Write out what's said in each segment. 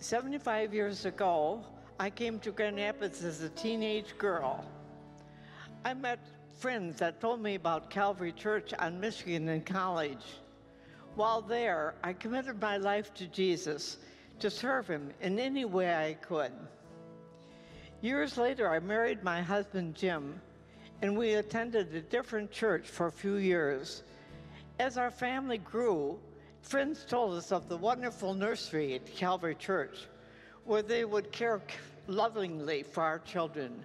75 years ago, I came to Grand Rapids as a teenage girl. I met friends that told me about Calvary Church on Michigan in college. While there, I committed my life to Jesus to serve him in any way I could. Years later, I married my husband Jim, and we attended a different church for a few years. As our family grew, friends told us of the wonderful nursery at Calvary Church, where they would care lovingly for our children.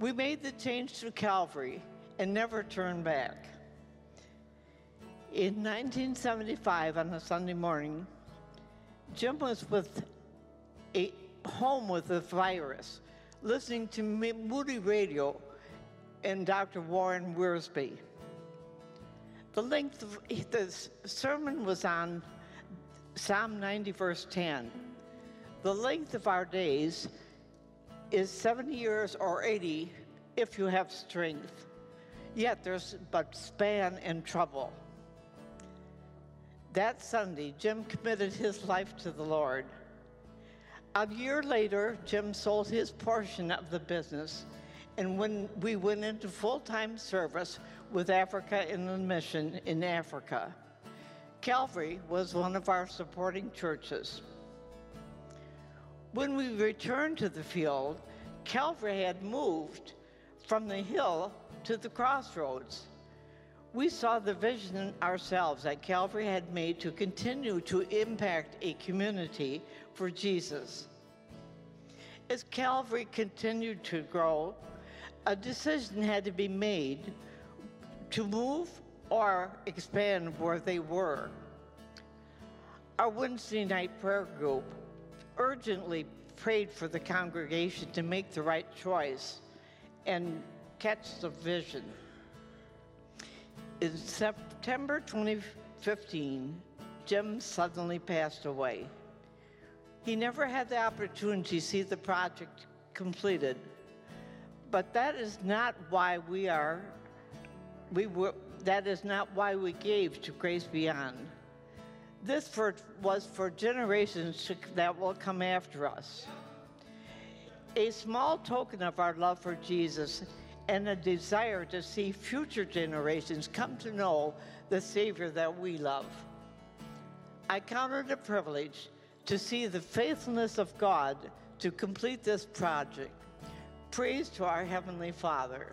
We made the change to Calvary and never turned back. In 1975, on a Sunday morning, Jim was with a home with a virus, listening to Moody Radio and Dr. Warren Wiersbe. The length of the sermon was on Psalm 90, verse 10. The length of our days is 70 years or 80 if you have strength. Yet there's but span and trouble. That Sunday, Jim committed his life to the Lord. A year later, Jim sold his portion of the business, and when we went into full time service with Africa Inland Mission in Africa, Calvary was one of our supporting churches. When we returned to the field, Calvary had moved from the hill to the crossroads. We saw the vision ourselves that Calvary had made to continue to impact a community for Jesus. As Calvary continued to grow, a decision had to be made to move or expand where they were. Our Wednesday night prayer group urgently prayed for the congregation to make the right choice and catch the vision. In September 2015, Jim suddenly passed away. He never had the opportunity to see the project completed, but that is not why we are, we were, that is not why we gave to Grace Beyond. This for, was for generations to, that will come after us. A small token of our love for Jesus and a desire to see future generations come to know the Savior that we love. I count it a privilege to see the faithfulness of God to complete this project. Praise to our Heavenly Father.